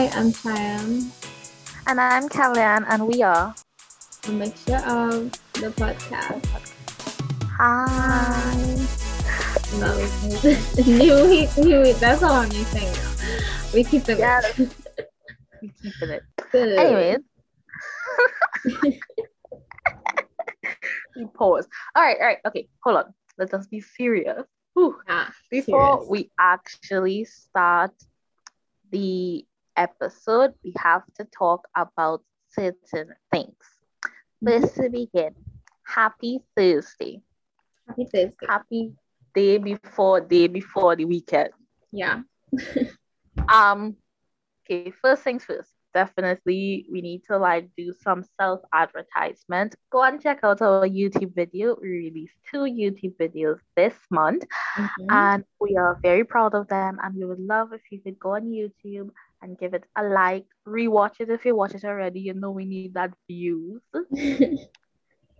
Hi, I'm Shiann. And I'm Kellyanne, and we are a mixture of the podcast. Hi. No, new week, new week. That's all I'm saying now. We keep it. Yeah, we keep it. Good. Anyways. we pause. All right, all right. Okay, hold on. Let us be serious. Whew. Ah, Before serious. we actually start the episode, we have to talk about certain things. First to begin, happy Thursday. Happy Thursday. Happy day before day before the weekend. Yeah. Um, okay, first things first. Definitely, we need to like do some self advertisement. Go and check out our YouTube video. We released two YouTube videos this month, Mhm. and we are very proud of them. And we would love if you could go on YouTube and give it a like, rewatch it if you watch it already. You know we need that views.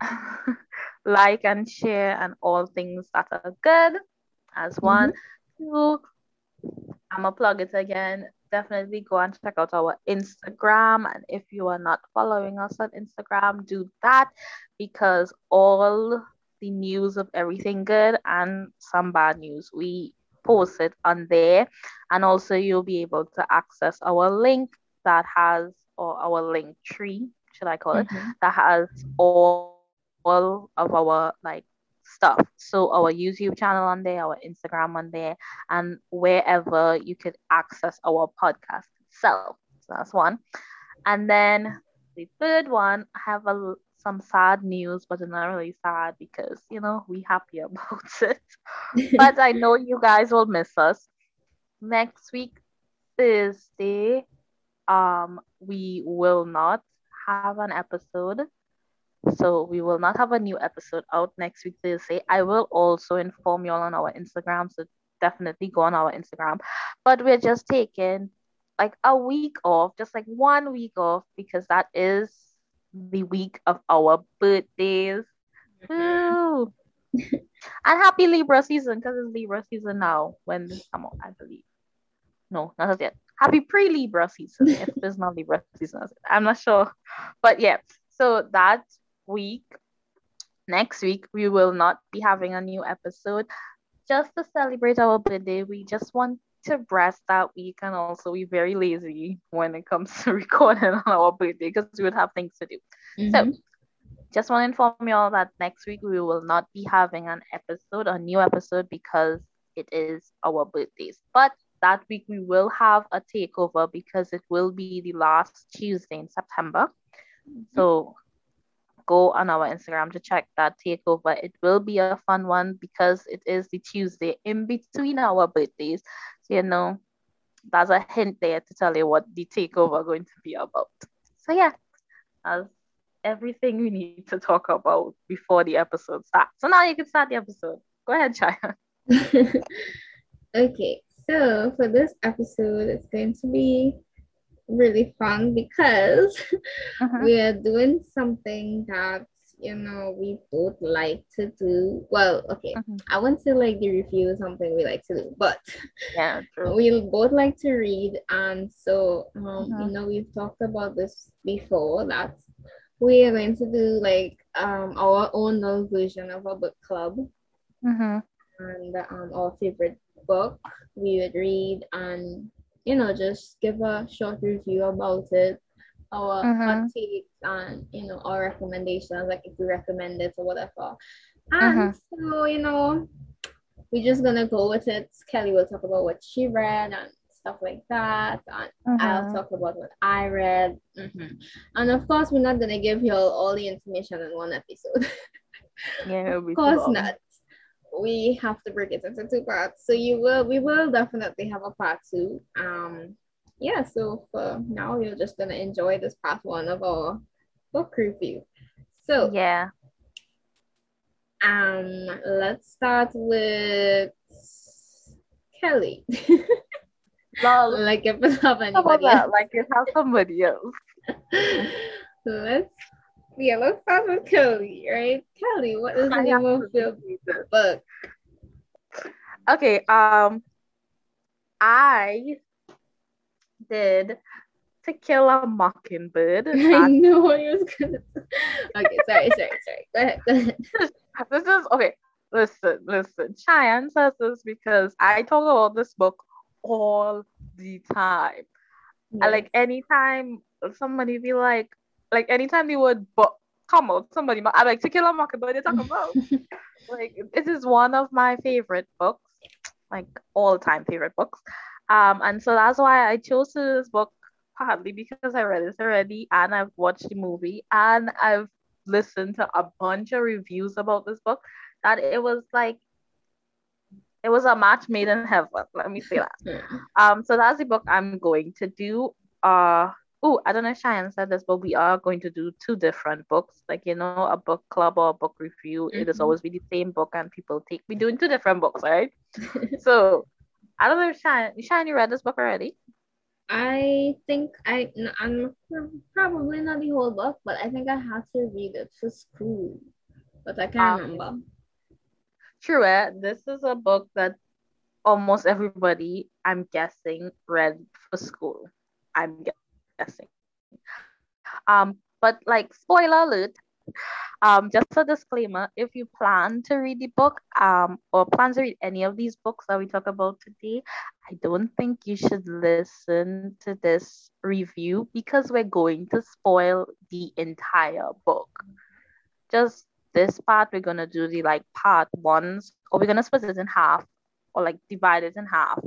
like and share and all things that are good as mm-hmm. one. Two, I'm gonna plug it again. Definitely go and check out our Instagram. And if you are not following us on Instagram, do that because all the news of everything good and some bad news we post it on there. And also you'll be able to access our link that has or our link tree, should I call it? Mhm. that has all all of our like stuff. So our YouTube channel on there, our Instagram on there, and wherever you could access our podcast itself. So that's one. And then the third one, I have a some sad news, but not really sad because you know we happy about it. but I know you guys will miss us. Next week, Thursday, um, we will not have an episode. So we will not have a new episode out next week Thursday. I will also inform you all on our Instagram. So definitely go on our Instagram. But we're just taking like a week off, just like one week off, because that is the week of our birthdays. Woo! and happy Libra season because it's Libra season now when this come out, I believe. No, not as yet. Happy pre Libra season if there's not Libra season. I'm not sure. But yeah, so that week, next week, we will not be having a new episode. Just to celebrate our birthday, we just want to rest that week and also be very lazy when it comes to recording on our birthday because we would have things to do. Mhm. So just want to inform you all that next week we will not be having an episode, a new episode, because it is our birthdays. But that week we will have a takeover because it will be the last Tuesday in September. So go on our Instagram to check that takeover. It will be a fun one because it is the Tuesday in between our birthdays. So you know, that's a hint there to tell you what the takeover going to be about. So yeah, that's everything we need to talk about before the episode starts. So now you can start the episode. Go ahead, Chaya. okay, so for this episode, it's going to be really fun because we are doing something that you know we both like to do. Well, okay, Mhm. I won't say like the review something we like to do, but Yeah, true. we both like to read, and so um, you Mhm. know we've talked about this before that we are going to do like um our own little version of a book club Mm-hmm. and um, our favorite book we would read and you know just give a short review about it our hot Mhm. takes and you know our recommendations like if we recommend it or whatever and so you know we're just gonna go with it kelly will talk about what she read and stuff like that and i'll Mhm. talk about what i read Mhm. and of course we're not gonna give you all, all the information in one episode Yeah, of course long. not. We have to break it into two parts. So you will we will definitely have a part two. Um yeah, so for now you're just gonna enjoy this part one of our book review. So Yeah. um let's start with Kelly. Lol. like if it's have How about anybody that? Like it has somebody else. let's yeah, let's start with Kelly, right? Kelly, what is the I name of to your read this. book? Okay, um I did To Kill a Mockingbird. I know what you was gonna say. Okay, sorry, sorry, sorry. Go ahead, go ahead. This is okay. Listen, listen. Shiann says this because I talk about this book all the time. And like anytime somebody be like, like anytime the word book come out, somebody I'm like To Kill a Mockingbird, they talk about. like this is one of my favorite books, like all time favorite books. Um, and so that's why I chose this book partly because I read it already and I've watched the movie and I've listened to a bunch of reviews about this book that it was like it was a match made in heaven. Let me say that. Um, so that's the book I'm going to do. Uh oh, I don't know if Shiann said this, but we are going to do two different books. Like, you know, a book club or a book review. Mm-hmm. It is mm-hmm. always be the same book and people take me doing two different books, right? so I don't know if Shiann, Shiann, you read this book already? I think I I'm probably not the whole book, but I think I had to read it for school, but I can't um, remember. True, eh? this is a book that almost everybody, I'm guessing, read for school. I'm guessing. Um, but like spoiler alert, um, just a disclaimer, if you plan to read the book, um, or plan to read any of these books that we talk about today, I don't think you should listen to this review because we're going to spoil the entire book. Just this part, we're gonna do the like part ones, or we're gonna split it in half, or like divide it in half.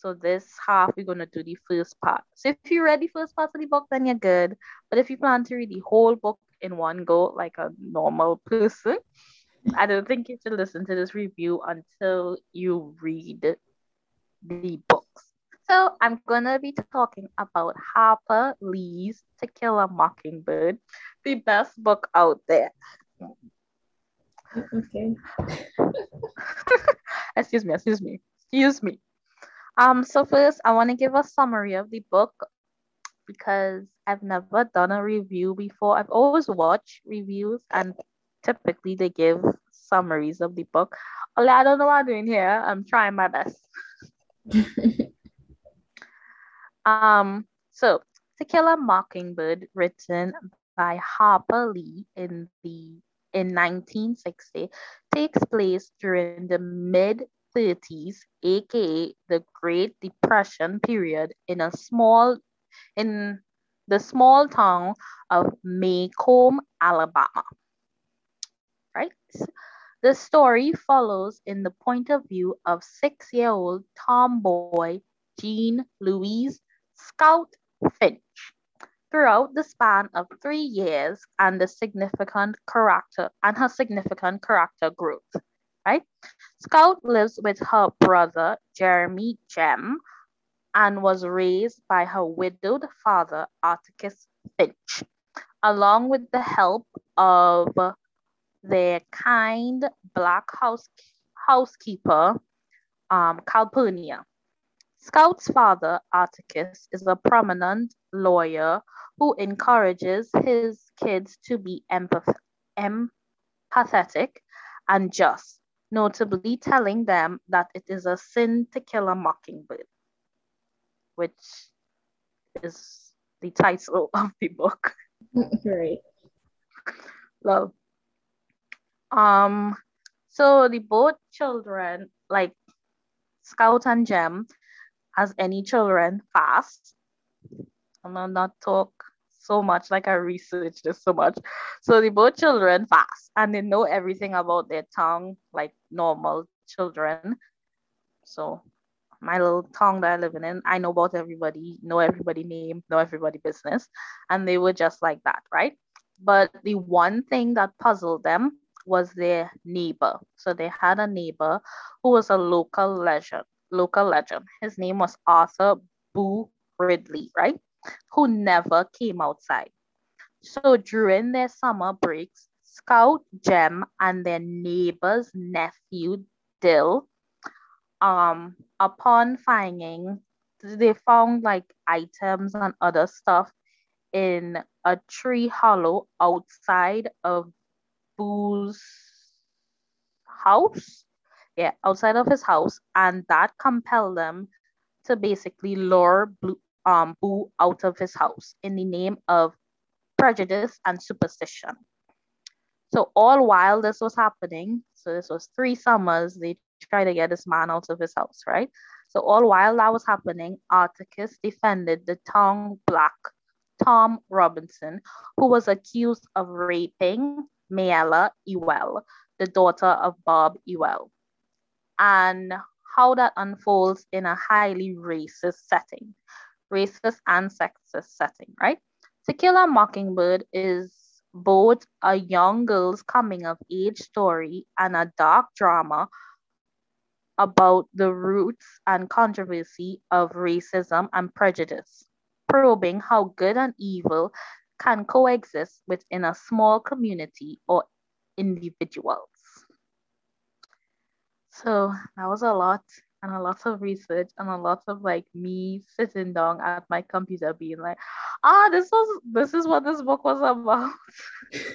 So this half, we're gonna do the first part. So if you read the first part of the book, then you're good. But if you plan to read the whole book in one go, like a normal person, I don't think you should listen to this review until you read the books. So I'm gonna be talking about Harper Lee's To Kill a Mockingbird, the best book out there. Okay. excuse me, excuse me, excuse me. Um, so first I want to give a summary of the book because I've never done a review before. I've always watched reviews and typically they give summaries of the book. Although I don't know what I'm doing here. I'm trying my best. um, so To Kill a Mockingbird, written by Harper Lee in the in 1960, takes place during the mid 30s, aka the Great Depression period, in a small in the small town of Maycomb, Alabama. Right? The story follows in the point of view of six-year-old tomboy Jean Louise Scout Finch throughout the span of three years and the significant character and her significant character growth. Right? Scout lives with her brother Jeremy Jem and was raised by her widowed father Atticus Finch, along with the help of their kind black house housekeeper um, Calpurnia. Scout's father, Atticus, is a prominent lawyer who encourages his kids to be empath- empathetic and just, notably telling them that it is a sin to kill a mockingbird, which is the title of the book. Right. Love. Um, so the both children, like Scout and Jem, as any children fast. I'm not, not talk so much like I researched this so much. So they both children fast and they know everything about their tongue like normal children. So my little town that I live in, I know about everybody, know everybody name, know everybody business. And they were just like that, right? But the one thing that puzzled them was their neighbor. So they had a neighbor who was a local legend local legend. His name was Arthur Boo Radley, right? Who never came outside. So during their summer breaks, Scout Jem and their neighbor's nephew Dill, um, upon finding, they found like items and other stuff in a tree hollow outside of Boo's house yeah, outside of his house, and that compelled them to basically lure um, Boo out of his house in the name of prejudice and superstition. So all while this was happening, so this was three summers, they tried to get this man out of his house, right? So all while that was happening, Atticus defended the town black Tom Robinson, who was accused of raping Mayella Ewell, the daughter of Bob Ewell, and how that unfolds in a highly racist setting, racist and sexist setting, right? To Kill a Mockingbird is both a young girl's coming of age story and a dark drama about the roots and controversy of racism and prejudice, probing how good and evil can coexist within a small community or individuals. So that was a lot and a lot of research and a lot of like me sitting down at my computer being like, ah, this was this is what this book was about.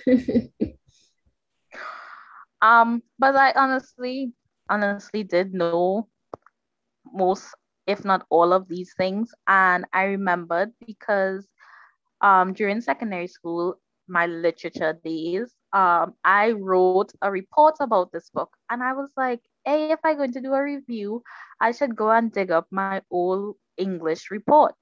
um, but I honestly, honestly did know most, if not all of these things. And I remembered because um during secondary school, my literature days, um, I wrote a report about this book and I was like, hey, if I'm going to do a review, I should go and dig up my old English report.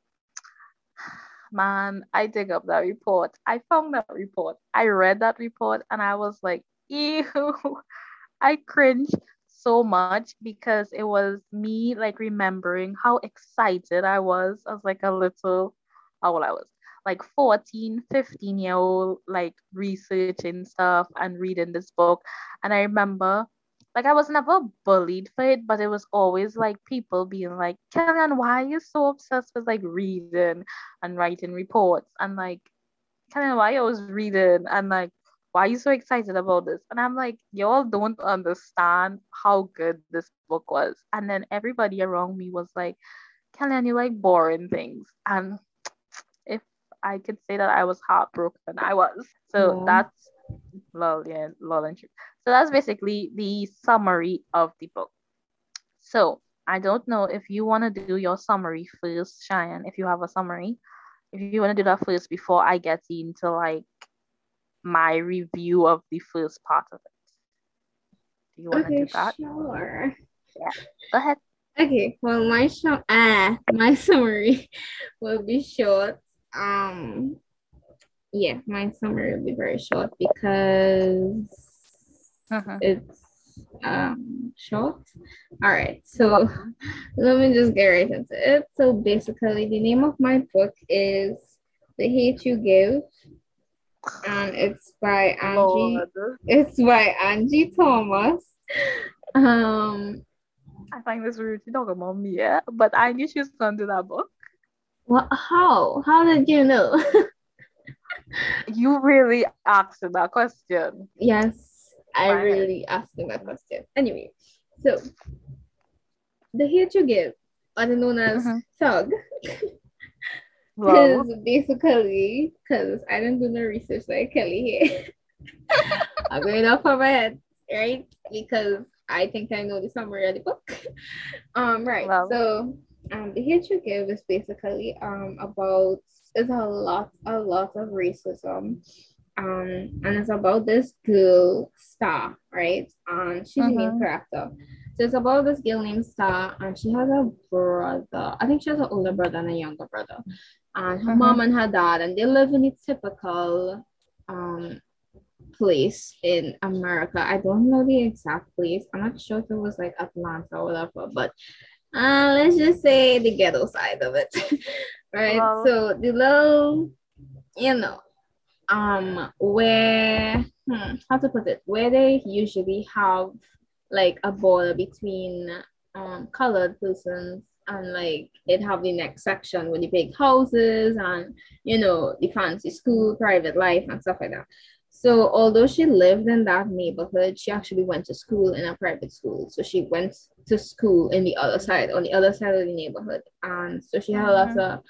Man, I dig up that report. I found that report. I read that report and I was like, ew. I cringed so much because it was me like remembering how excited I was as like a little, how old I was, like 14, 15 year old, like researching stuff and reading this book. And I remember like I was never bullied for it, but it was always like people being like, Kellyanne, why are you so obsessed with like reading and writing reports? And like, Kellyanne, why are you always reading? And like, why are you so excited about this? And I'm like, y'all don't understand how good this book was. And then everybody around me was like, Kellyanne, you like boring things. And if I could say that I was heartbroken, I was. So yeah. that's lol, yeah, lol and truth. So that's basically the summary of the book. So I don't know if you want to do your summary first, Shiann, if you have a summary. If you want to do that first before I get into like my review of the first part of it. Do you want okay, to do that? Sure. Yeah. Go ahead. Okay, well my show ah my summary will be short. Um yeah, my summary will be very short because uh-huh. it's um short. All right, so let me just get right into it. So basically, the name of my book is The Hate U Give, and it's by Angie. Lord. It's by Angie Thomas. Um, I find this rude to talk about me, yeah, but I knew she was going to do that book. What? How? How did you know? you really asked that question. Yes, I really asked that question. Anyway, so the hate you give, other known as mm-hmm. thug, is basically because I didn't do no research like Kelly here. I'm going off of my head, right? Because I think I know the summary of the book. Um, right. So um, the hate you give is basically um about it's a lot, a lot of racism. Um, and it's about this girl Starr, right? And she's uh-huh. the main mm-hmm. character. So it's about this girl named Starr, and she has a brother. I think she has an older brother and a younger brother. And her uh-huh. mom and her dad, and they live in a typical um place in America. I don't know the exact place. I'm not sure if it was like Atlanta or whatever, but uh, let's just say the ghetto side of it. right? Wow. So the little, you know, um, where hmm, how to put it, where they usually have like a border between um colored persons and like it have the next section with the big houses and you know the fancy school, private life and stuff like that. So although she lived in that neighborhood, she actually went to school in a private school. So she went to school in the other side, on the other side of the neighborhood. And so she had mm-hmm. lots of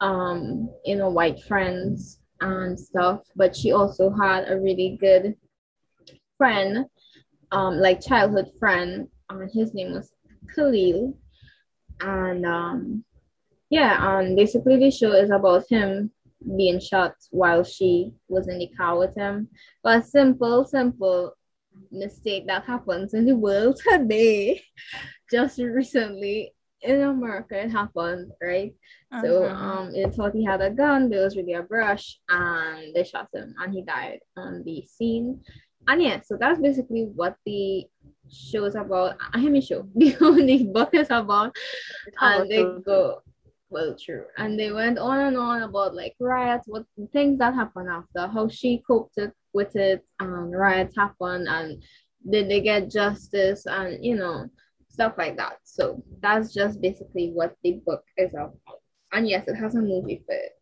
um, you know, white friends and stuff. But she also had a really good friend, um, like childhood friend. and his name was Khalil. And um, yeah, um, basically the show is about him being shot while she was in the car with him. But simple, simple mistake that happens in the world today. Just recently in America, it happened, right? Uh-huh. So um, it thought he had a gun, but it was really a brush, and they shot him, and he died on the scene. And yeah, so that's basically what the show is about. I mean, show the only book is about, and they go well true. And they went on and on about like riots what things that happened after how she coped it, with it and riots happened and did they get justice and you know stuff like that. So that's just basically what the book is about. And yes it has a movie for it.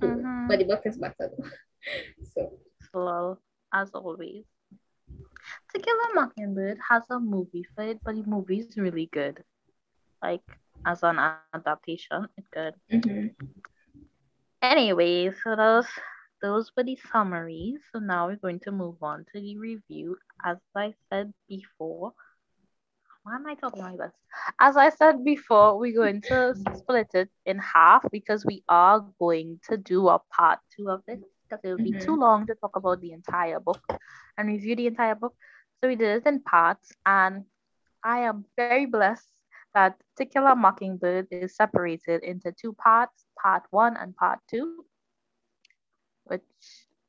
Mm-hmm. but the book is better so. Slow as always to kill a mockingbird has a movie for it but the movie is really good. Like as an adaptation. It could. Mm-hmm. Anyway, so those those were the summaries. So now we're going to move on to the review. As I said before, why am I talking like this? As I said before, we're going to split it in half because we are going to do a part two of this because it would be mm-hmm. too long to talk about the entire book and review the entire book. So we did it in parts, and I am very blessed that particular Mockingbird is separated into two parts, part one and part two, which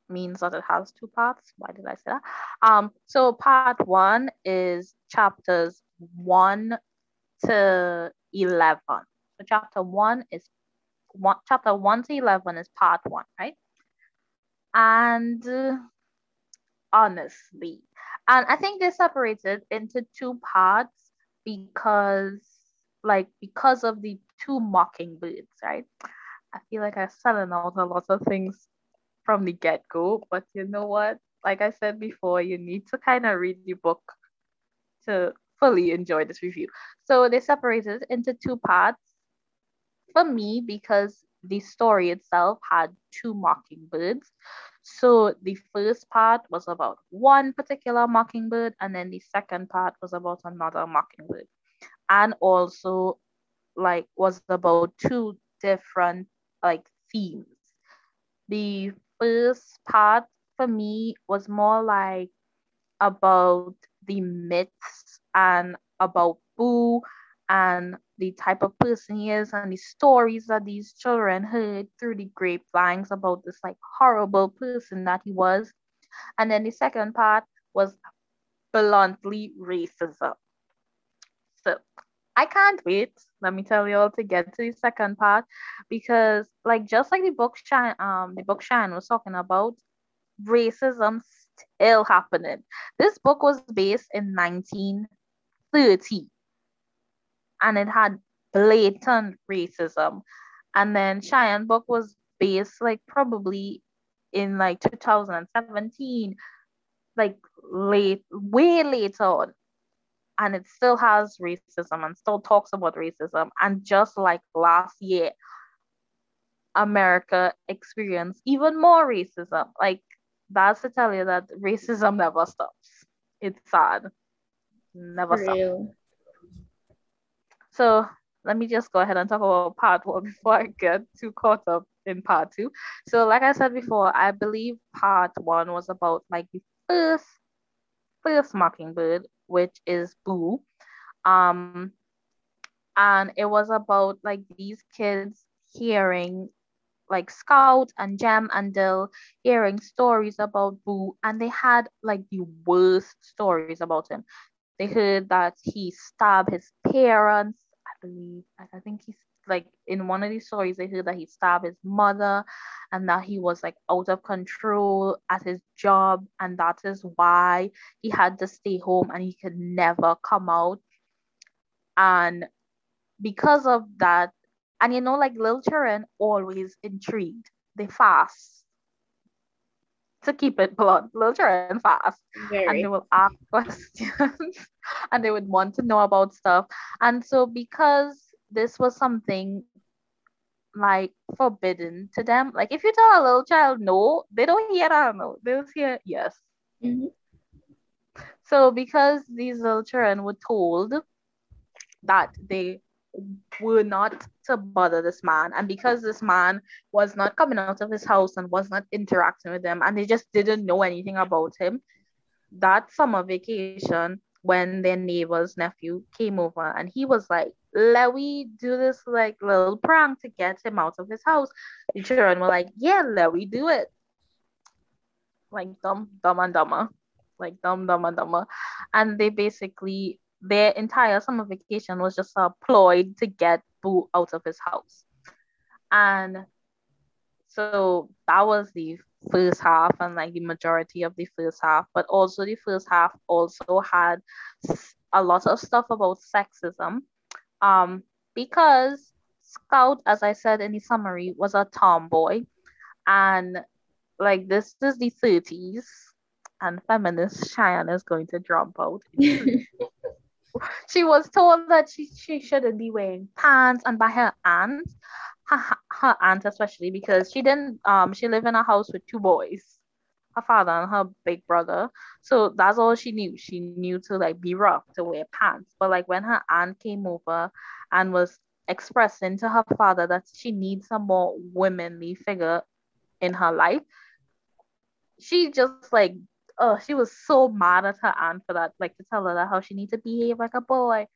means that it has two parts. Why did I say that? Um, so part one is chapters one to 11. So chapter one is one, chapter one to 11 is part one, right? And uh, honestly, and I think they're separated into two parts because like because of the two mockingbirds, right? I feel like I'm selling out a lot of things from the get-go, but you know what? Like I said before, you need to kind of read the book to fully enjoy this review. So they separated into two parts for me because the story itself had two mockingbirds. So the first part was about one particular mockingbird, and then the second part was about another mockingbird and also like was about two different like themes. The first part for me was more like about the myths and about Boo and the type of person he is and the stories that these children heard through the grapevines about this like horrible person that he was. And then the second part was bluntly racism. So I can't wait. Let me tell you all to get to the second part because, like, just like the book Shan, um, the book Shan was talking about, racism still happening. This book was based in 1930, and it had blatant racism. And then Shiann book was based like probably in like 2017, like late, way later on and it still has racism and still talks about racism. And just like last year, America experienced even more racism. Like that's to tell you that racism never stops. It's sad. Never stops. So let me just go ahead and talk about part one before I get too caught up in part two. So, like I said before, I believe part one was about like the first first mockingbird which is Boo. Um, and it was about like these kids hearing like Scout and Jem and Dill hearing stories about Boo, and they had like the worst stories about him. They heard that he stabbed his parents. I believe, I think he like in one of these stories they heard that he stabbed his mother and that he was like out of control at his job and that is why he had to stay home and he could never come out. And because of that and you know like little children always intrigued. They fast. To keep it blunt little children fast. Very. and they will ask questions. And they would want to know about stuff. And so because this was something like forbidden to them. Like if you tell a little child no, they don't hear that no, they'll hear yes. Mm-hmm. So because these little children were told that they were not to bother this man. And because this man was not coming out of his house and was not interacting with them, and they just didn't know anything about him, that summer vacation, when their neighbor's nephew came over and he was like, let we do this like little prank to get him out of his house. The children were like, yeah, let we do it. Like dumb, dumb and dumber. Like dumb, dumb and dumber. And they basically their entire summer vacation was just a ploy to get Boo out of his house. And so that was the first half and like the majority of the first half, but also the first half also had a lot of stuff about sexism. Um, because Scout, as I said in the summary, was a tomboy, and like this is the 30s, and feminist Shiann is going to drop out. she was told that she, she shouldn't be wearing pants and by her aunt her, her aunt especially because she didn't um she lived in a house with two boys her father and her big brother. So that's all she knew. She knew to like be rough to wear pants. But like when her aunt came over and was expressing to her father that she needs a more womanly figure in her life she just like oh, she was so mad at her aunt for that, like to tell her that how she needs to behave like a boy.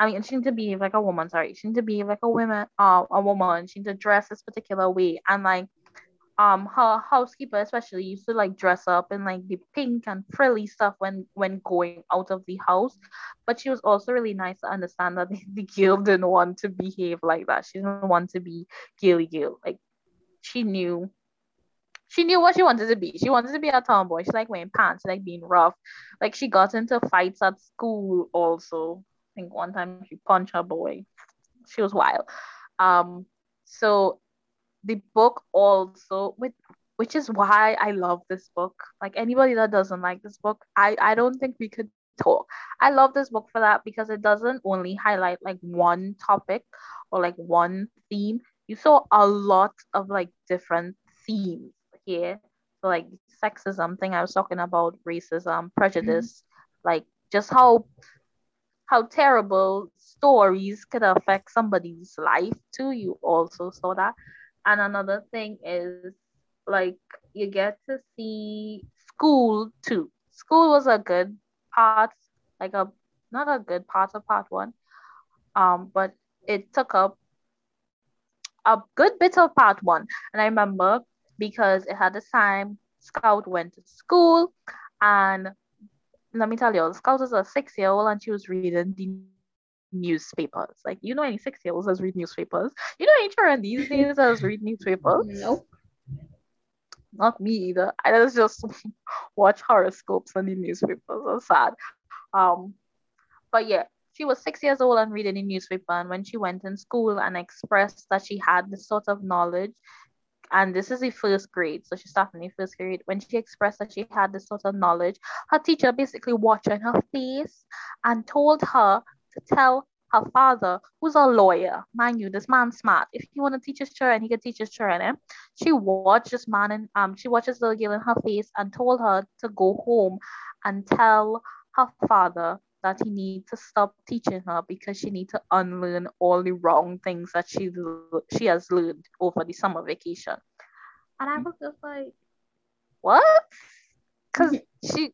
I mean, she needs to behave like a woman. Sorry, she needs to behave like a woman, uh, a woman. She needs to dress this particular way, and like, um, her housekeeper especially used to like dress up in like the pink and frilly stuff when when going out of the house. But she was also really nice to understand that the, the girl didn't want to behave like that. She didn't want to be girly girl. Like, she knew she knew what she wanted to be. She wanted to be a tomboy. She like wearing pants, like being rough. Like she got into fights at school also. Think one time she punched her boy. She was wild. Um, so the book also with which is why I love this book. Like anybody that doesn't like this book, I I don't think we could talk. I love this book for that because it doesn't only highlight like one topic or like one theme. You saw a lot of like different themes here. So like sexism thing I was talking about, racism, prejudice, mm-hmm. like just how how terrible stories could affect somebody's life too. You also saw that. And another thing is like you get to see school too. School was a good part, like a not a good part of part one. Um, but it took up a good bit of part one. And I remember because it had the time Scout went to school and let me tell you, Scout was a six year old and she was reading the newspapers. Like, you know, any six year olds that read newspapers? You know, any children these days that read newspapers? Nope. Not me either. I just watch horoscopes on the newspapers. It's sad. Um, but yeah, she was six years old and reading the newspaper. And when she went in school and expressed that she had this sort of knowledge, and this is the first grade, so she started in the first grade. When she expressed that she had this sort of knowledge, her teacher basically watched in her face and told her to tell her father, who's a lawyer, mind you, this man's smart. If you want to teach his children, he can teach his children. Eh? She watched this man and um, she watched this little girl in her face and told her to go home and tell her father that he needs to stop teaching her because she needs to unlearn all the wrong things that she she has learned over the summer vacation. And I mm. was just like, what? Because she,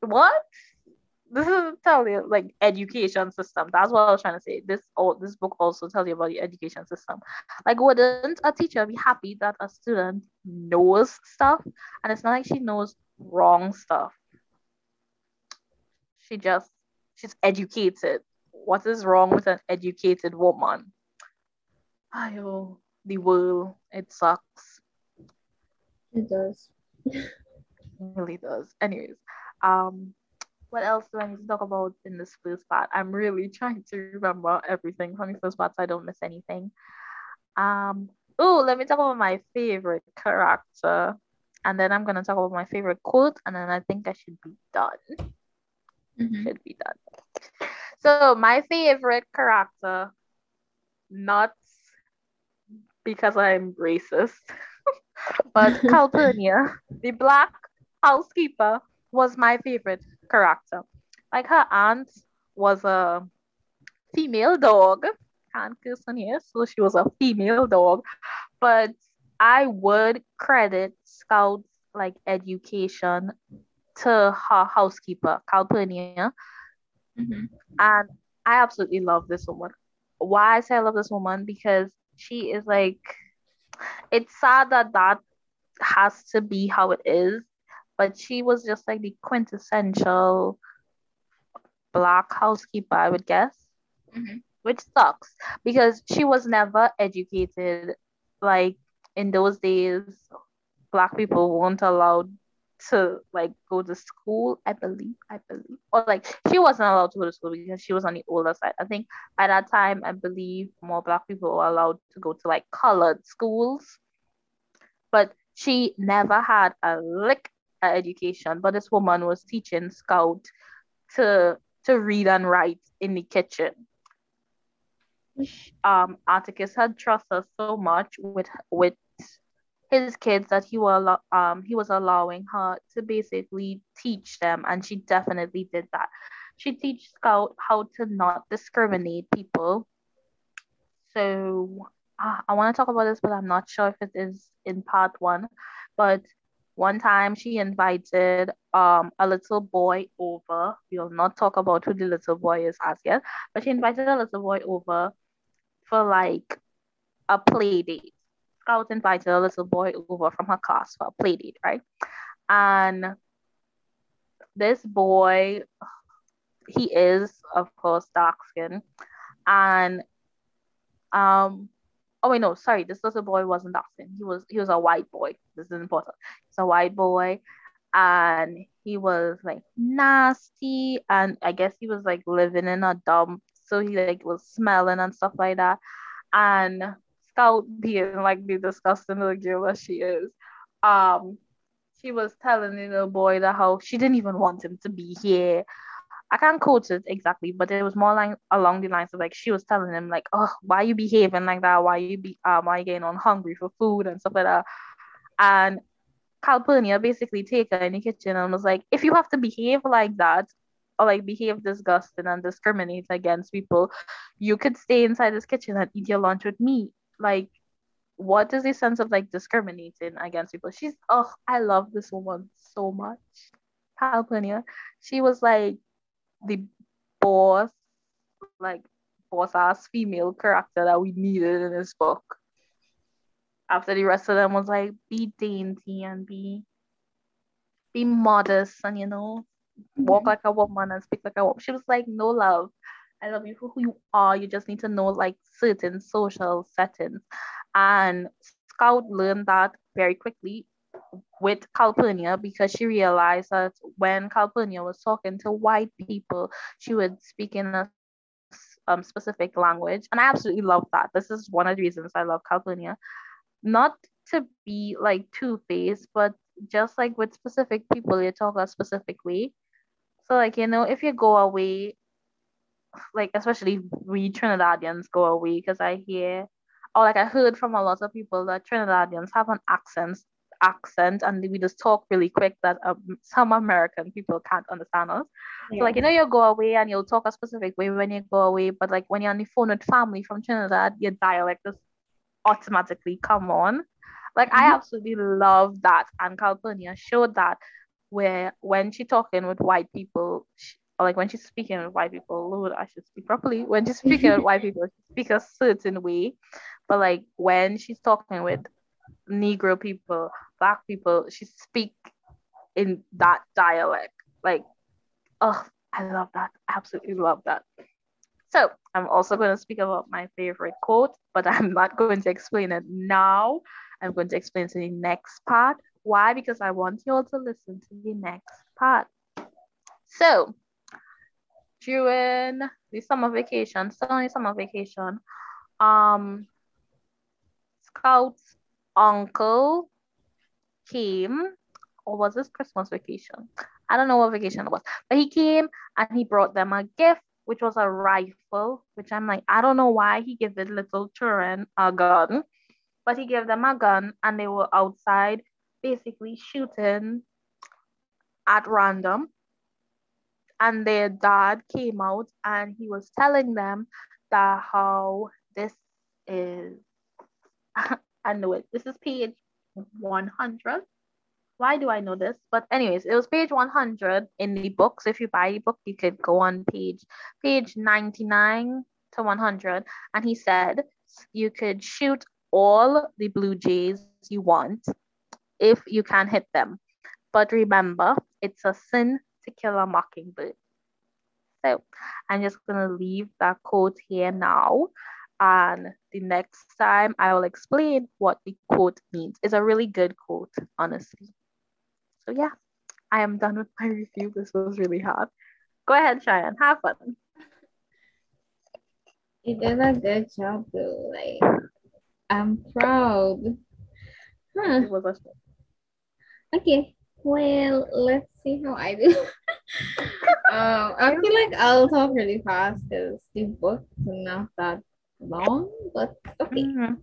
what? This is tell you like education system. That's what I was trying to say. This oh, this book also tells you about the education system. Like, wouldn't a teacher be happy that a student knows stuff? And it's not like she knows wrong stuff. She just she's educated. What is wrong with an educated woman? Ayo, the world, it sucks. It does. it really does. Anyways, um, what else do I need to talk about in this first part? I'm really trying to remember everything from the first part so I don't miss anything. Um, oh, let me talk about my favorite character. And then I'm gonna talk about my favorite quote, and then I think I should be done mm-hmm. should be done. So my favorite character, not because I'm racist, but Calpurnia, the black housekeeper, was my favorite character. Like her aunt was a female dog, can't curse on here. So she was a female dog. But I would credit Scout's like education to her housekeeper, Calpurnia. Mm-hmm. And I absolutely love this woman. Why I say I love this woman? Because she is like, it's sad that that has to be how it is, but she was just like the quintessential black housekeeper, I would guess, mm-hmm. which sucks because she was never educated. Like in those days, black people weren't allowed to like go to school, I believe, I believe, or like she wasn't allowed to go to school because she was on the older side. I think by that time, I believe more black people were allowed to go to like colored schools, but she never had a lick of education. But this woman was teaching Scout to to read and write in the kitchen. Um, Atticus had trusted so much with with his kids that he was um he was allowing her to basically teach them and she definitely did that. She teach scout how to not discriminate people. So uh, i want to talk about this but i'm not sure if it is in part one but one time she invited um a little boy over. We'll not talk about who the little boy is as yet but she invited a little boy over for like a play date Scout invited a little boy over from her class for a play date, right? And this boy, he is, of course, dark skinned. And um oh wait, no, sorry, this little boy wasn't dark skinned. He was he was a white boy. This is important. He's a white boy and he was like nasty and I guess he was like living in a dump. So he like was smelling and stuff like that. And Scout being like the disgusting little girl that she is, um, she was telling the little boy that how she didn't even want him to be here. I can't quote it exactly, but it was more like along the lines of like she was telling him like, oh, why you behaving like that? Why you be um why you getting on hungry for food and stuff like that? And Calpurnia basically take her in the kitchen and was like, if you have to behave like that, or like behave disgusting and discriminate against people, you could stay inside this kitchen and eat your lunch with me like what is the sense of like discriminating against people? She's oh, I love this woman so much. Calpurnia. She was like the boss, like boss ass female character that we needed in this book. After the rest of them was like be dainty and be be modest and you know walk mm-hmm. like a woman and speak like a woman. She was like, no love. I love you for who you are. You just need to know like certain social settings. And Scout learned that very quickly with Calpurnia because she realized that when Calpurnia was talking to white people, she would speak in a um, specific language. And I absolutely love that. This is one of the reasons I love Calpurnia. Not to be like two faced, but just like with specific people, you talk a specific way. So, like, you know, if you go away like especially we Trinidadians go away because I hear or like I heard from a lot of people that Trinidadians have an accent accent and we just talk really quick that um, some American people can't understand us. Yeah. So like you know you'll go away and you'll talk a specific way when you go away, but like when you're on the phone with family from Trinidad, your dialect just automatically come on. Like mm-hmm. I absolutely love that, and Calpurnia showed that where when she talking with white people, she, or like when she's speaking with white people, Lord, I should speak properly. When she's speaking with white people, she speak a certain way. But like when she's talking with Negro people, black people, she speak in that dialect. Like, oh, I love that. Absolutely love that. So I'm also going to speak about my favorite quote, but I'm not going to explain it now. I'm going to explain it in the next part. Why? Because I want you all to listen to the next part. So during the summer vacation, summer summer vacation, um, Scout's uncle came, or was this Christmas vacation? I don't know what vacation it was, but he came and he brought them a gift, which was a rifle, which I'm like, I don't know why he gave the little children a gun, but he gave them a gun and they were outside basically shooting at random and their dad came out and he was telling them that how this is, I know it. This is page 100. Why do I know this? But anyways, it was page 100 in the books. If you buy the book, you could go on page page 99 to 100. And he said you could shoot all the blue jays you want if you can hit them. But remember, it's a sin to kill a mockingbird. So I'm just gonna leave that quote here now. And the next time I will explain what the quote means. It's a really good quote, honestly. So yeah, I am done with my review. This was really hard. Go ahead, Shiann. Have fun. You did a good job though. Like I'm proud. Huh. It was a Okay. Well, let's see how I do. um, I feel like I'll talk really fast because the book is not that long, but okay. Mhm.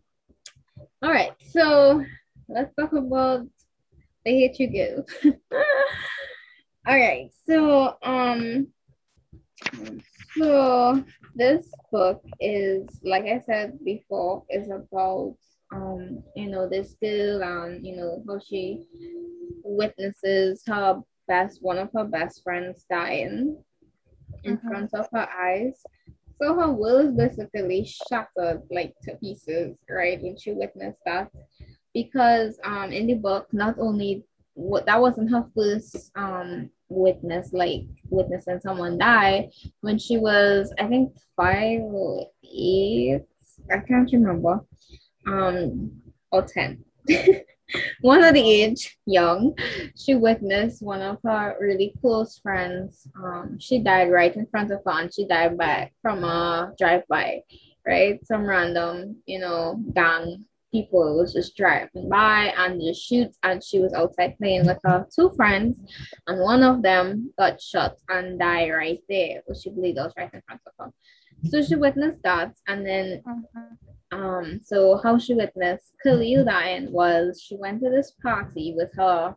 All right, so let's talk about The Hate U Give. All right, so um, so this book is like I said before, is about um, you know, this girl and you know how she witnesses her best one of her best friends dying in Mhm. front of her eyes. So her will is basically shattered like to pieces, right? When she witnessed that. Because um in the book, not only what that wasn't her first um witness, like witnessing someone die, when she was I think five or eight, I can't remember. Um or ten. one of the age, young, she witnessed one of her really close friends. Um, she died right in front of her, and she died by from a drive-by, right? Some random, you know, gang people was just driving by and just shoots, and she was outside playing with her two friends, and one of them got shot and died right there, or she bleed out right in front of her. So she witnessed that, and then Mhm. Um, so how she witnessed Khalil dying was she went to this party with her,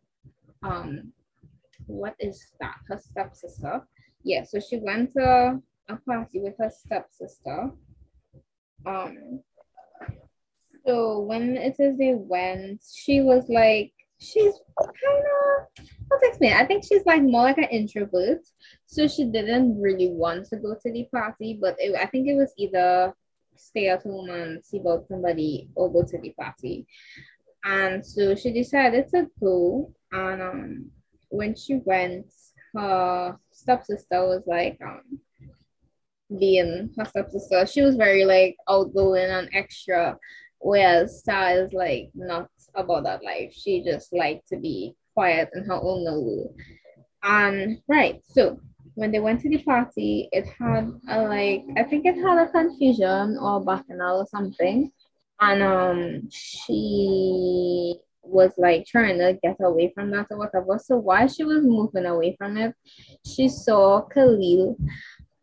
um, what is that? Her stepsister. Yeah, so she went to a party with her stepsister. Um, so when it says they went, she was like, she's kind of, how to explain? I think she's like more like an introvert. So she didn't really want to go to the party, but it, I think it was either stay at home and see about somebody or go to the party. And so she decided to go. And um, when she went, her stepsister was like, um, being her stepsister, she was very like outgoing and extra, whereas Starr is like not about that life. She just liked to be quiet in her own little. And right, so when they went to the party, it had a like I think it had a confusion or bacchanal or something, and um she was like trying to get away from that or whatever. So while she was moving away from it, she saw Khalil,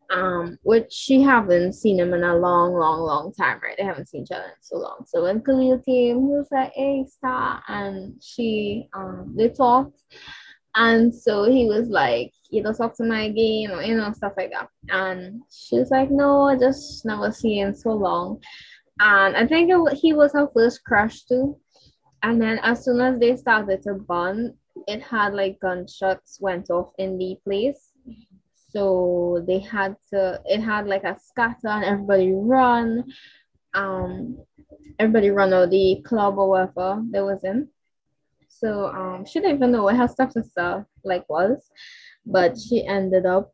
um, which she haven't seen him in a long, long, long time, right? They haven't seen each other in so long. So when Khalil came, he was like, "Hey, Starr," and she um they talked. And so he was like, you know, talk to my game or you know, stuff like that. And she was like, no, I just never see him so long. And I think it, he was her first crush too. And then as soon as they started to bond, it had like gunshots went off in the place. So they had to, it had like a scatter and everybody run. Um, everybody run out the club or whatever they was in. So um, she didn't even know what her stepsister like was, but she ended up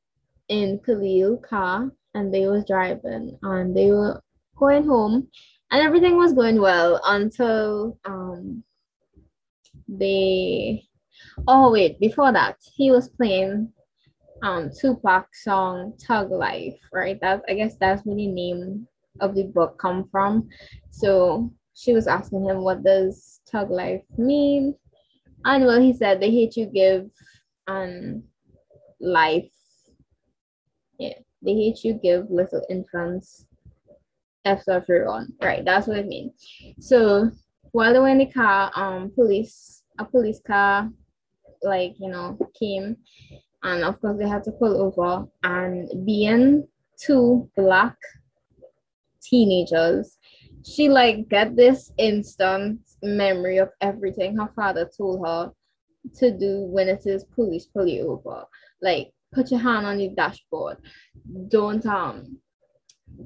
in Khalil car and they was driving and they were going home and everything was going well until um they oh wait before that he was playing um Tupac song Thug Life right? That I guess that's where the name of the book come from. So she was asking him what does Thug Life mean and well he said the hate you give and life yeah the hate you give little infants F of your. Right, that's what it means. So while they were in the car, um police a police car like you know came and of course they had to pull over and being two black teenagers, she like get this instant memory of everything her father told her to do when it is police pull you over. Like put your hand on the dashboard. Don't um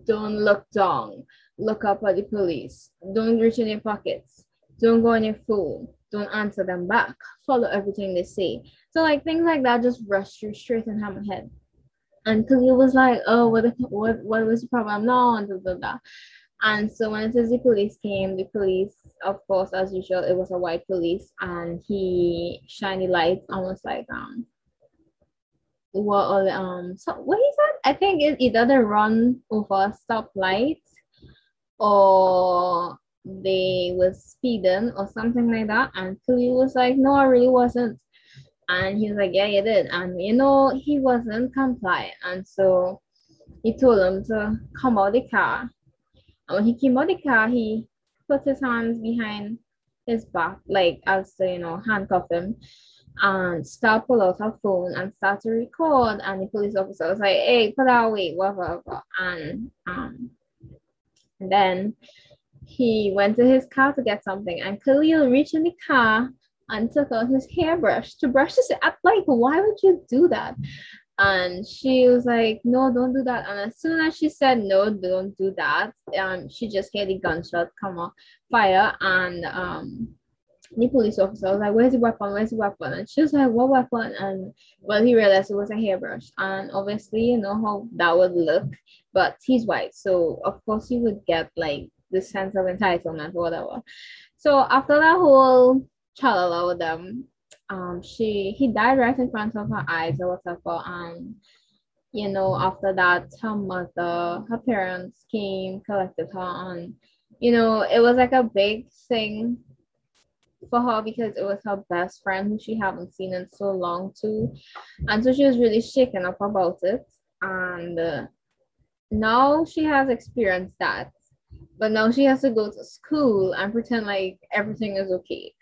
don't look down. Look up at the police. Don't reach in your pockets. Don't go on your phone. Don't answer them back. Follow everything they say. So like things like that just rush you straight in my head. And because it was like, oh, what, what what was the problem now? And blah, blah, blah. And so when the police came, the police, of course, as usual, it was a white police, and he shiny lights, almost like um, what all um, so what he said? I think it either they run over a stoplight, or they was speeding or something like that. And Khalil was like, no, I really wasn't. And he was like, yeah, you did. And you know, he wasn't compliant. And so he told him to come out of the car when he came out of the car, he put his hands behind his back, like as to, you know, handcuff him and start pull out her phone and start to record. And the police officer was like, hey, put that away, whatever. And um and then he went to his car to get something and Khalil reached in the car and took out his hairbrush to brush his at like why would you do that and she was like no don't do that. And as soon as she said no don't do that um she just heard the gunshot come on fire and um the police officer was like where's the weapon? Where's the weapon? And she was like what weapon? And well he realized it was a hairbrush. And obviously you know how that would look but he's white so of course he would get like the sense of entitlement or whatever. So after that whole chalala with them um she he died right in front of her eyes or whatever and you know after that her mother her parents came collected her and you know it was like a big thing for her because it was her best friend who she haven't seen in so long too. And so she was really shaken up about it. And uh, now she has experienced that. But now she has to go to school and pretend like everything is okay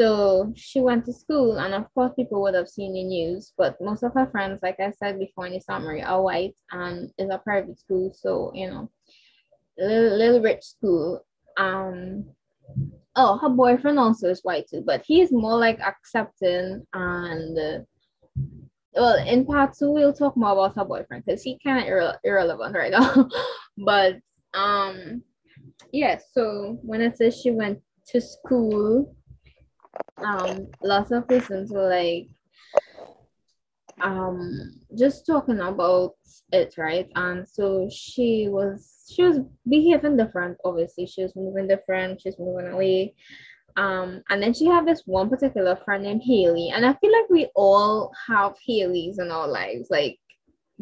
so she went to school, and of course, people would have seen the news. But most of her friends, like I said before in the summary, are white and is a private school. So you know, little, little rich school. Um, oh, her boyfriend also is white too, but he's more like accepting and. Uh, well, in part two, we'll talk more about her boyfriend because he kind of irre- irrelevant right now. but um, yeah. So when it says she went to school um lots of persons were like um just talking about it right? And so she was she was behaving different obviously. She was moving different. She's moving away. Um and then she had this one particular friend named hailey. And i feel like we all have haileys in our lives. Like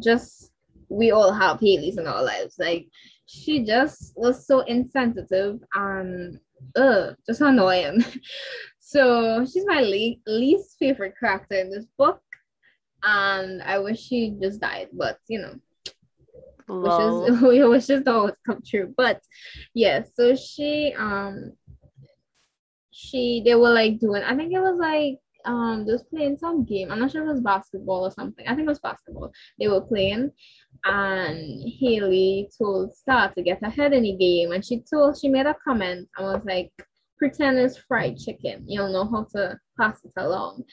just we all have haileys in our lives. Like she just was so insensitive and uh just annoying So she's my le- least favorite character in this book, and I wish she just died. But you know, wishes we wishes always come true. But yeah, so she um she they were like doing. I think it was like um just playing some game. I'm not sure if it was basketball or something. I think it was basketball. They were playing, and Hailey told Starr to get ahead in the game, and she told she made a comment and was like pretend it's fried chicken. You'll know how to pass it along.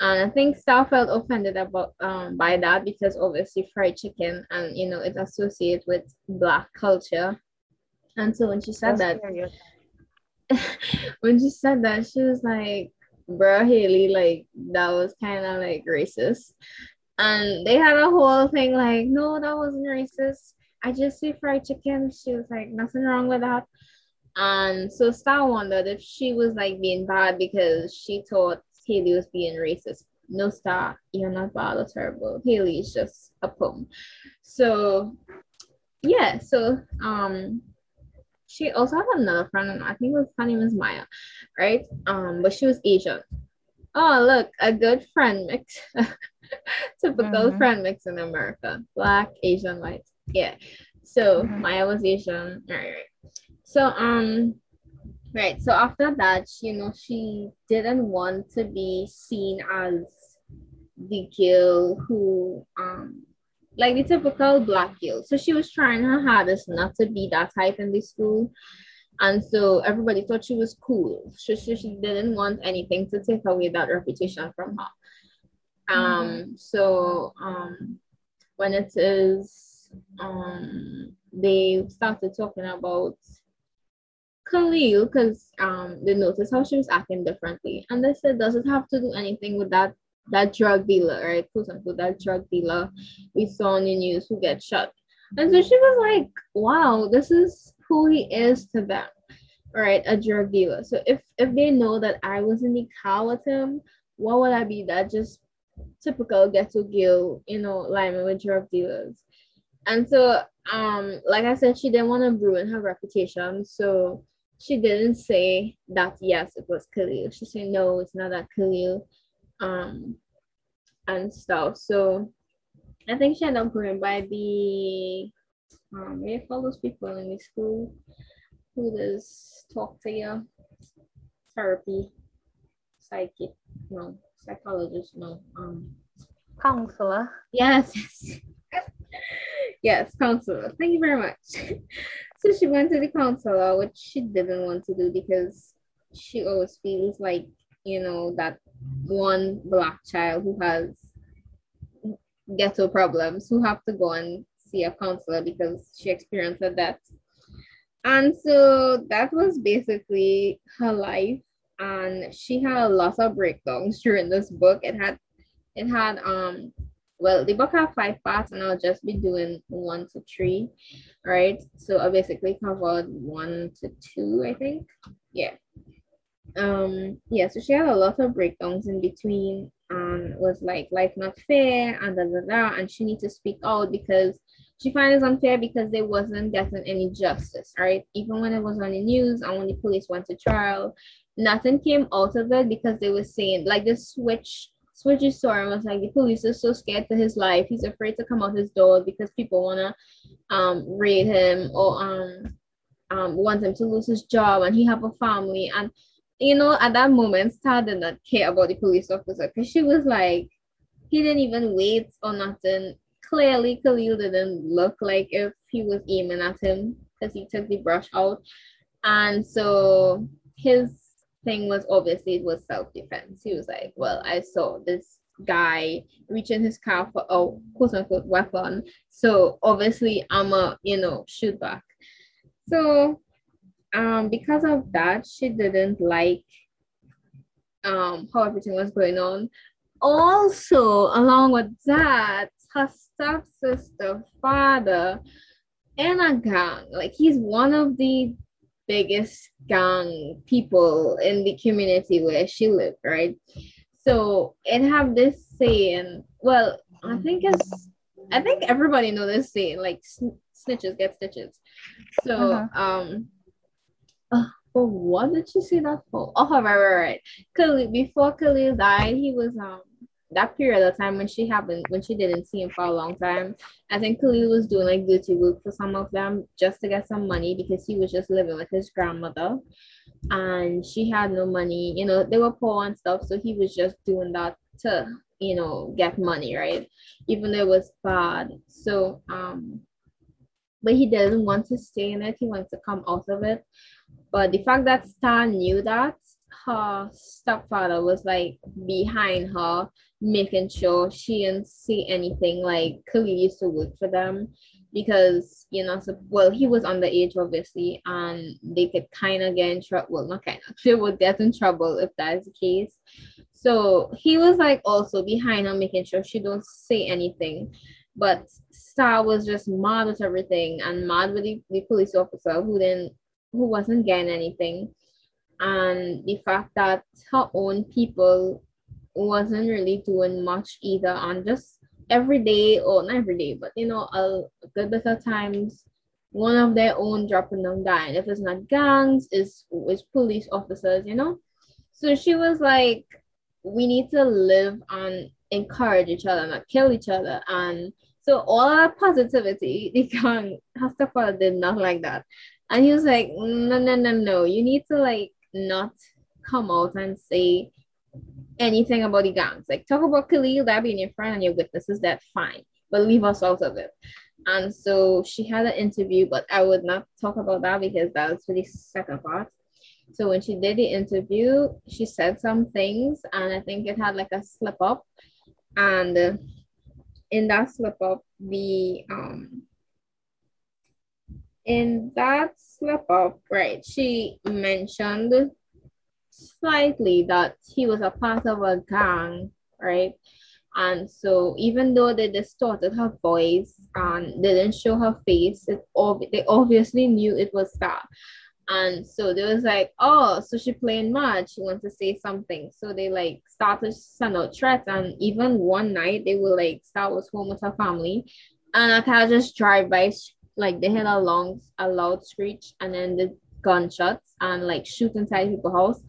And I think Starr felt offended about um by that because obviously fried chicken and you know it's associated with black culture. And so when she said That's that when she said that she was like, bro Hailey, like that was kind of like racist. And they had a whole thing like, no, that wasn't racist. I just say fried chicken. She was like, nothing wrong with that. And so Starr wondered if she was like being bad because she thought Hailey was being racist. No, Starr, you're not bad or terrible. Hailey is just a poem. So yeah, so um she also had another friend, I think her name is Maya, right? Um, but she was Asian. Oh, look, a good friend mix. Typical mm-hmm. friend mix in America. Black, Asian, white. Yeah. So mm-hmm. Maya was Asian. All right, right. So um right, so after that, you know, she didn't want to be seen as the girl who um like the typical black girl. So she was trying her hardest not to be that type in the school. And so everybody thought she was cool. She, she, she didn't want anything to take away that reputation from her. Um, mm-hmm. so um when it is um they started talking about Khalil because um they noticed how she was acting differently. And they said, does it have to do anything with that that drug dealer, right? Quote unquote that drug dealer we saw on the news who get shot. And so she was like, wow, this is who he is to them. Right, a drug dealer. So if if they know that I was in the car with him, what would I be? That just typical ghetto girl, you know, lying with drug dealers. And so, um, like I said, she didn't want to ruin her reputation. So she didn't say that yes, it was Khalil. She said no, it's not that Khalil. Um and stuff. So I think she ended up going by the um you call those people in the school who does talk to you? Therapy, psychic, no, psychologist, no, um counselor. Yes, yes. yes, counselor. Thank you very much. So she went to the counselor, which she didn't want to do because she always feels like, you know, that one black child who has ghetto problems who have to go and see a counselor because she experienced that. And so that was basically her life. And she had a lot of breakdowns during this book. It had it had um well the book had five parts and I'll just be doing one to three. Right. So I basically covered one to two, I think. Yeah. Um yeah, so she had a lot of breakdowns in between and was like life not fair and da da da and she needs to speak out because she finds it unfair because they wasn't getting any justice, right? Even when it was on the news and when the police went to trial, nothing came out of it because they were saying like the switch switches story was like the police is so scared for his life. He's afraid to come out his door because people wanna um raid him or um um want him to lose his job and he have a family and you know at that moment Starr did not care about the police officer because she was like he didn't even wait or nothing clearly Khalil didn't look like if he was aiming at him because he took the brush out. And so his thing was obviously it was self-defense. He was like, Well, I saw this guy reaching his car for a quote unquote weapon. So obviously I'm a, you know, shoot back. So um because of that, she didn't like um how everything was going on. Also, along with that, her stepsister father in a gang. Like he's one of the biggest gang people in the community where she lived, right? So it have this saying. Well, I think it's. I think everybody know this saying. Like snitches get stitches. So uh-huh. um. Uh, what did she say that for? Oh, right, right, right. Khalil, before Khalil died, he was um that period of time when she happened when she didn't see him for a long time i think khalil was doing like duty work for some of them just to get some money because he was just living with his grandmother. And she had no money you know they were poor and stuff so he was just doing that to you know get money right? Even though it was bad. So um but he didn't want to stay in it. He wanted to come out of it. But the fact that Starr knew that her stepfather was like behind her making sure she didn't see anything like Khalil used to work for them because you know so well he was underage obviously and they could kind of get in trouble well not kind of they would get in trouble if that is the case. So he was like also behind her making sure she don't say anything but Starr was just mad with everything and mad with the, the police officer who didn't who wasn't getting anything and the fact that her own people wasn't really doing much either. And just every day or not every day but you know a, good bit of times one of their own dropping them down. If it's not gangs it's, it's police officers you know? So she was like we need to live and encourage each other not kill each other. And so all that positivity the gang Hastafala did not like that. And he was like no no no no. You need to like not come out and say anything about the gangs. Like talk about Khalil, that being your friend and your witnesses, that fine. but leave us out of it. And so she had an interview, but I would not talk about that because that's for the second part. So when she did the interview, she said some things, and I think it had like a slip up. And in that slip up, the um in that slip up, right, she mentioned slightly that he was a part of a gang, right? And so even though they distorted her voice and didn't show her face, it ob- they obviously knew it was that. And so they was like, oh, so she playing mad. She wants to say something. So they like started send out threats. And even one night they were like, Starr was home with her family. And I kind just drive by, like they had a long, a loud screech and then the gunshots and like shoot inside people's house.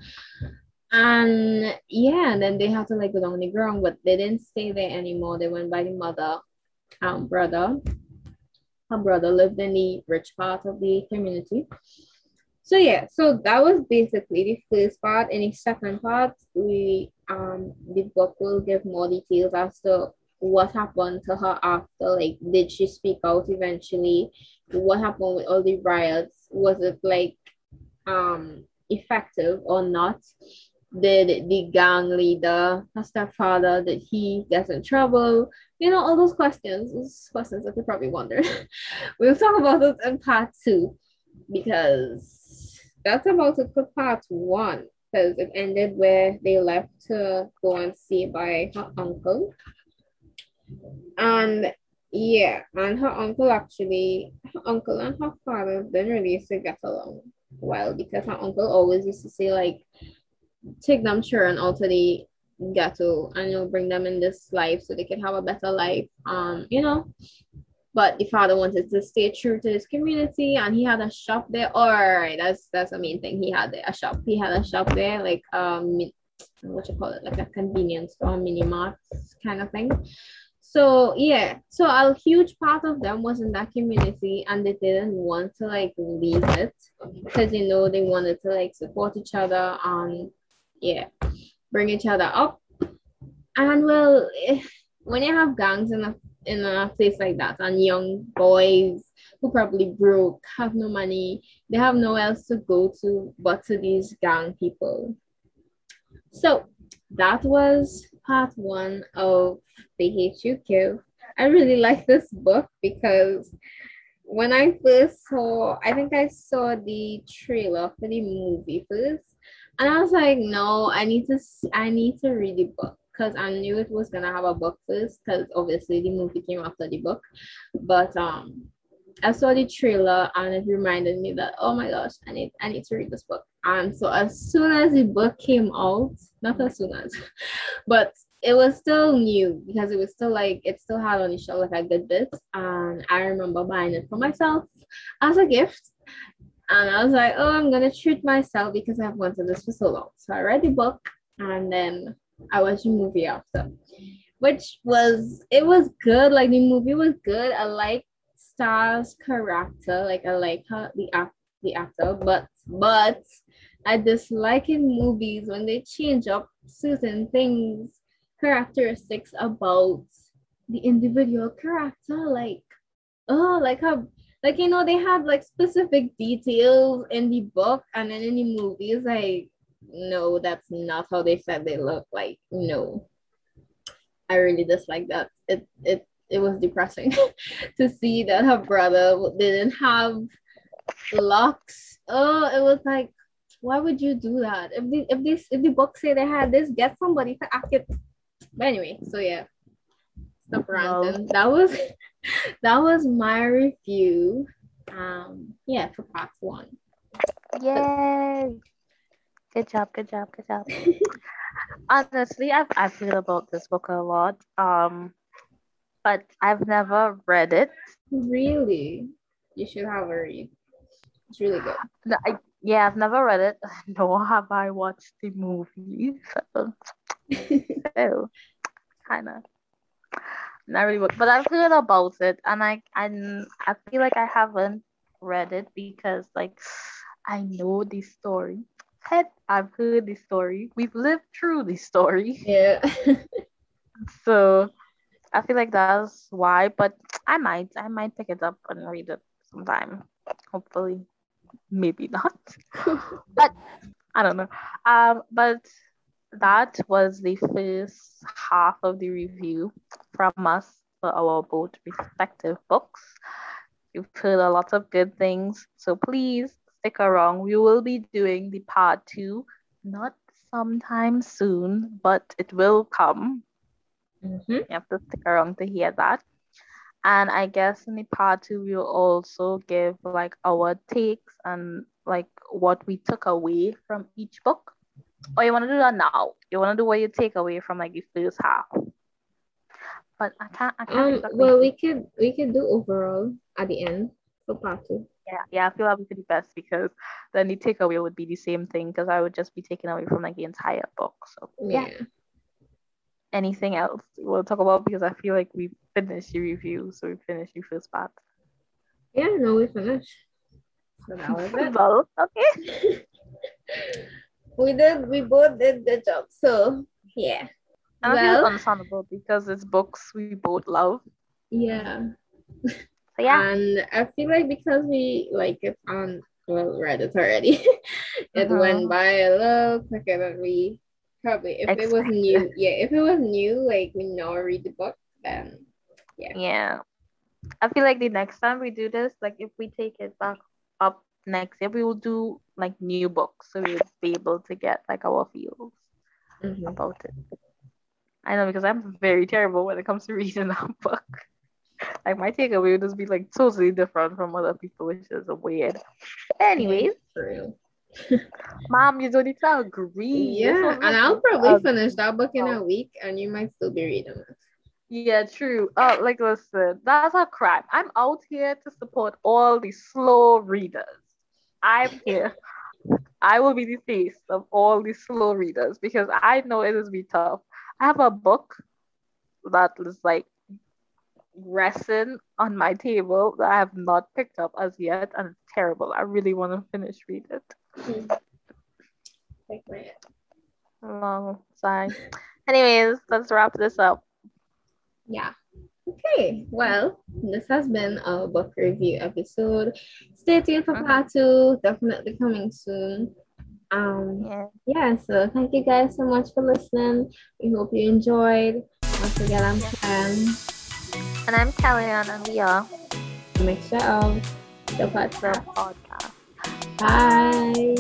And yeah, and then they had to like go down the ground, but they didn't stay there anymore. They went by the mother, um, brother. Her brother lived in the rich part of the community. So yeah, so that was basically the first part. In the second part, we um the book will give more details as to what happened to her after. Like, did she speak out eventually? What happened with all the riots? Was it like um effective or not? did the gang leader, her stepfather, did he get in trouble? You know, all those questions, those questions that you probably wonder. we'll talk about those in part two because that's about it for part one because it ended where they left to go and see by her uncle. And yeah, and her uncle actually, her uncle and her father didn't really used to get along well because her uncle always used to say like take them and out to the ghetto and you know bring them in this life so they can have a better life um you know? But the father wanted to stay true to his community and he had a shop there. All right that's that's the main thing he had there a shop. He had a shop there like um what you call it like a convenience store mini mart kind of thing so yeah so a huge part of them was in that community and they didn't want to like leave it because you know they wanted to like support each other and yeah, bring each other up. And well, eh, when you have gangs in a in a place like that, and young boys who probably broke, have no money, they have nowhere else to go to but to these gang people. So that was part one of The You I really like this book because when I first saw, I think I saw the trailer for the movie first, and I was like, no, I need to I need to read the book because I knew it was gonna have a book first because obviously the movie came after the book. But um I saw the trailer and it reminded me that oh my gosh, I need I need to read this book. And so as soon as the book came out, not as soon as, but it was still new because it was still like it still had on the shelf like a good bit. And I remember buying it for myself as a gift and I was like, oh, I'm gonna treat myself because I've wanted this for so long. So I read the book and then I watched the movie after, which was it was good. Like the movie was good. I like Starr's character. Like I like her the act the actor, but but I dislike in movies when they change up certain things, characteristics about the individual character. Like oh, like how like you know they have like specific details in the book and then in the movies like no that's not how they said they look like no i really dislike that it it it was depressing to see that her brother didn't have locks oh it was like why would you do that if the if this if the book say they had this get somebody to act it but anyway so yeah stop ranting no. that was that was my review. Um, yeah, for part one. Yay! Good job, good job, good job. Honestly, I've I've heard about this book a lot. Um, but I've never read it. Really? You should have a read. It's really good. No, I, yeah, I've never read it, nor have I watched the movie. So, so kind of not really but I've heard about it and I I I feel like I haven't read it because like I know the story. Head, I've heard the story. We've lived through the story. Yeah. so I feel like that's why, but I might, I might pick it up and read it sometime. Hopefully, maybe not. but I don't know. Um, but that was the first half of the review from us for our both respective books. You've heard a lot of good things, so please stick around. We will be doing the part two, not sometime soon, but it will come. Mm-hmm. You have to stick around to hear that. And I guess in the part two, we'll also give like our takes and like what we took away from each book. Or you want to do that now? You want to do what you take away from like the first half? But I can't. I can't. Um. exactly Well, we could we could do overall at the end for part two. yeah, yeah, I feel that would be the best because then the takeaway would be the same thing because I would just be taken away from like the entire book. So yeah. Yeah. Anything else we'll talk about because I feel like we finished the review, so we finished the first part. Yeah. No, we finished. So it. Well, okay. we did. We both did the job. So yeah. And Well. it's understandable because it's books we both love. Yeah. So yeah, And I feel like because we like it on well read it already, it Mhm. went by a little quicker than we probably if it was new. Yeah, if it was new, like we now read the book, then yeah. Yeah. I feel like the next time we do this, like if we take it back up next year, we will do like new books, so we'll be able to get like our feels Mhm. about it. I know because I'm very terrible when it comes to reading a book. Like my takeaway would just be like totally different from other people, which is weird. Anyways, true. mom, you don't need to agree. Yeah, and I'll probably a- finish that book in a Oh. week, and you might still be reading it. Yeah, true. Uh, like listen, that's a crime. I'm out here to support all the slow readers. I'm here. I will be the face of all the slow readers because I know it is be tough. I have a book that is like resting on my table that I have not picked up as yet, and it's terrible. I really want to finish read it. Like my Long sigh. Anyways, let's wrap this up. Yeah. Okay. Well, this has been our book review episode. Stay tuned for part two. Definitely coming soon. Um. Yeah. Yeah. So thank you guys so much for listening. We hope you enjoyed. Once again, I'm Ken. And I'm Kellyanne, and we are A mixture of the podcast. Bye.